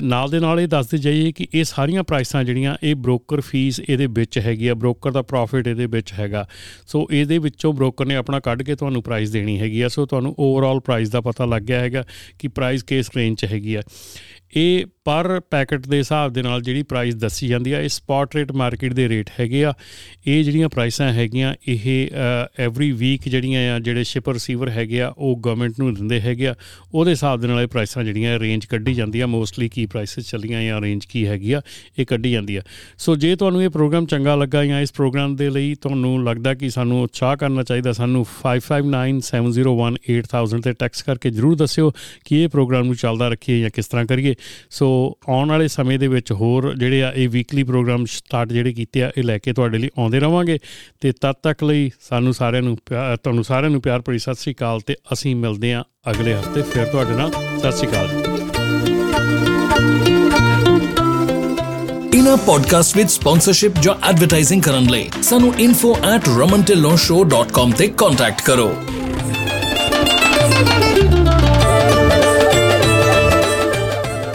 S1: ਨਾਲ ਦੇ ਨਾਲ ਇਹ ਦੱਸਦੇ ਜਾਈਏ ਕਿ ਇਹ ਸਾਰੀਆਂ ਪ੍ਰਾਈਸਾਂ ਜਿਹੜੀਆਂ, ਇਹ ਬ੍ਰੋਕਰ ਫੀਸ ਇਹਦੇ ਵਿੱਚ ਹੈਗੀ ਆ ਬ੍ਰੋਕਰ ਦਾ ਪ੍ਰੋਫਿਟ ਇਹਦੇ ਵਿੱਚ ਹੈਗਾ। ਸੋ ਇਹਦੇ ਵਿੱਚੋਂ ਬ੍ਰੋਕਰ ਨੇ ਆਪਣਾ ਕੱਢ ਕੇ ਤੁਹਾਨੂੰ ਪ੍ਰਾਈਸ ਦੇਣੀ ਹੈਗੀ ਆ। ਸੋ ਤੁਹਾਨੂੰ ਓਵਰਆਲ ਪ੍ਰਾਈਸ ਦਾ ਪਤਾ ਲੱਗ ਗਿਆ ਹੈਗਾ ਕਿ ਪ੍ਰਾਈਸ ਕਿਸ ਰੇਂਜ 'ਚ ਹੈਗੀ ਆ। ਇਹ ਪਰ ਪੈਕਟ ਦੇ ਹਿਸਾਬ ਦੇ ਨਾਲ ਜਿਹੜੀ ਪ੍ਰਾਈਸ ਦੱਸੀ ਜਾਂਦੀ ਆ, ਇਹ ਸਪੌਟ ਰੇਟ ਮਾਰਕੀਟ ਦੇ ਰੇਟ ਹੈਗੇ ਆ। ਇਹ ਜਿਹੜੀਆਂ ਪ੍ਰਾਈਸਾਂ ਹੈਗੀਆਂ, ਇਹ ਐਵਰੀ ਵੀਕ ਜਿਹੜੀਆਂ ਆ, ਜਿਹੜੇ ਸ਼ਿਪਰ ਰਿਸੀਵਰ ਹੈਗੇ ਆ, ਉਹ ਗਵਰਨਮੈਂਟ ਨੂੰ ਦਿੰਦੇ ਹੈਗੇ ਆ। ਉਹਦੇ ਹਿਸਾਬ ਦੇ ਨਾਲ ਇਹ ਪ੍ਰਾਈਸਾਂ ਜਿਹੜੀਆਂ ਰੇਂਜ ਕੱਢੀ ਜਾਂਦੀ ਆ। ਮੋਸਟਲੀ ਕੀ ਪ੍ਰਾਈਸਸ ਚੱਲੀਆਂ ਜਾਂ ਰੇਂਜ ਕੀ ਹੈਗੀ ਆ, ਇਹ ਕੱਢੀ ਜਾਂਦੀ ਆ। ਸੋ ਜੇ ਤੁਹਾਨੂੰ ਇਹ ਪ੍ਰੋਗਰਾਮ ਚੰਗਾ ਲੱਗਾ ਜਾਂ ਇਸ ਪ੍ਰੋਗਰਾਮ ਦੇ ਲਈ ਤੁਹਾਨੂੰ ਲੱਗਦਾ ਕਿ ਸਾਨੂੰ ਉਤਸ਼ਾਹ ਕਰਨਾ ਚਾਹੀਦਾ, ਸਾਨੂੰ 5597018000 ਤੇ ਟੈਕਸ ਕਰਕੇ ਜਰੂਰ ਦੱਸਿਓ ਕਿ ਇਹ ਪ੍ਰੋਗਰਾਮ ਨੂੰ ਚੱਲਦਾ ਰੱਖੀਏ ਜਾਂ ਕਿਸ ਤਰ੍ਹਾਂ ਕਰੀਏ। ਸੋ ਆਉਣ ਵਾਲੇ ਸਮੇਂ ਦੇ ਵਿੱਚ ਹੋਰ ਜਿਹੜੇ ਆ, ਇਹ ਵੀਕਲੀ ਪ੍ਰੋਗਰਾਮ ਸਟਾਰਟ ਜਿਹੜੇ ਕੀਤੇ ਆ, ਇਹ ਲੈ ਕੇ ਤੁਹਾਡੇ ਲਈ ਆਉਂਦੇ ਰਵਾਂਗੇ। ਤੇ ਤਦ ਤੱਕ ਲਈ ਸਾਨੂੰ ਸਾਰਿਆਂ ਨੂੰ ਤੁਹਾਨੂੰ ਸਾਰਿਆਂ ਨੂੰ ਪਿਆਰ ਭਰੀ ਸਤਿ ਸ੍ਰੀ ਅਕਾਲ ਤੇ ਅਸੀਂ ਮਿਲਦੇ ਆ ਅਗਲੇ ਹਫ਼ਤੇ ਫਿਰ ਤੁਹਾਡੇ ਨਾਲ। ਸਤਿ ਸ੍ਰੀ ਅਕਾਲ।
S3: ਇਨਾ ਪੋਡਕਾਸਟ ਵਿਦ ਸਪਾਂਸਰਸ਼ਿਪ ਜਾਂ ਐਡਵਰਟਾਈਜ਼ਿੰਗ ਕਰਨ ਲਈ ਸਾਨੂੰ info@ramantillonshow.com ਤੇ ਕੰਟੈਕਟ ਕਰੋ।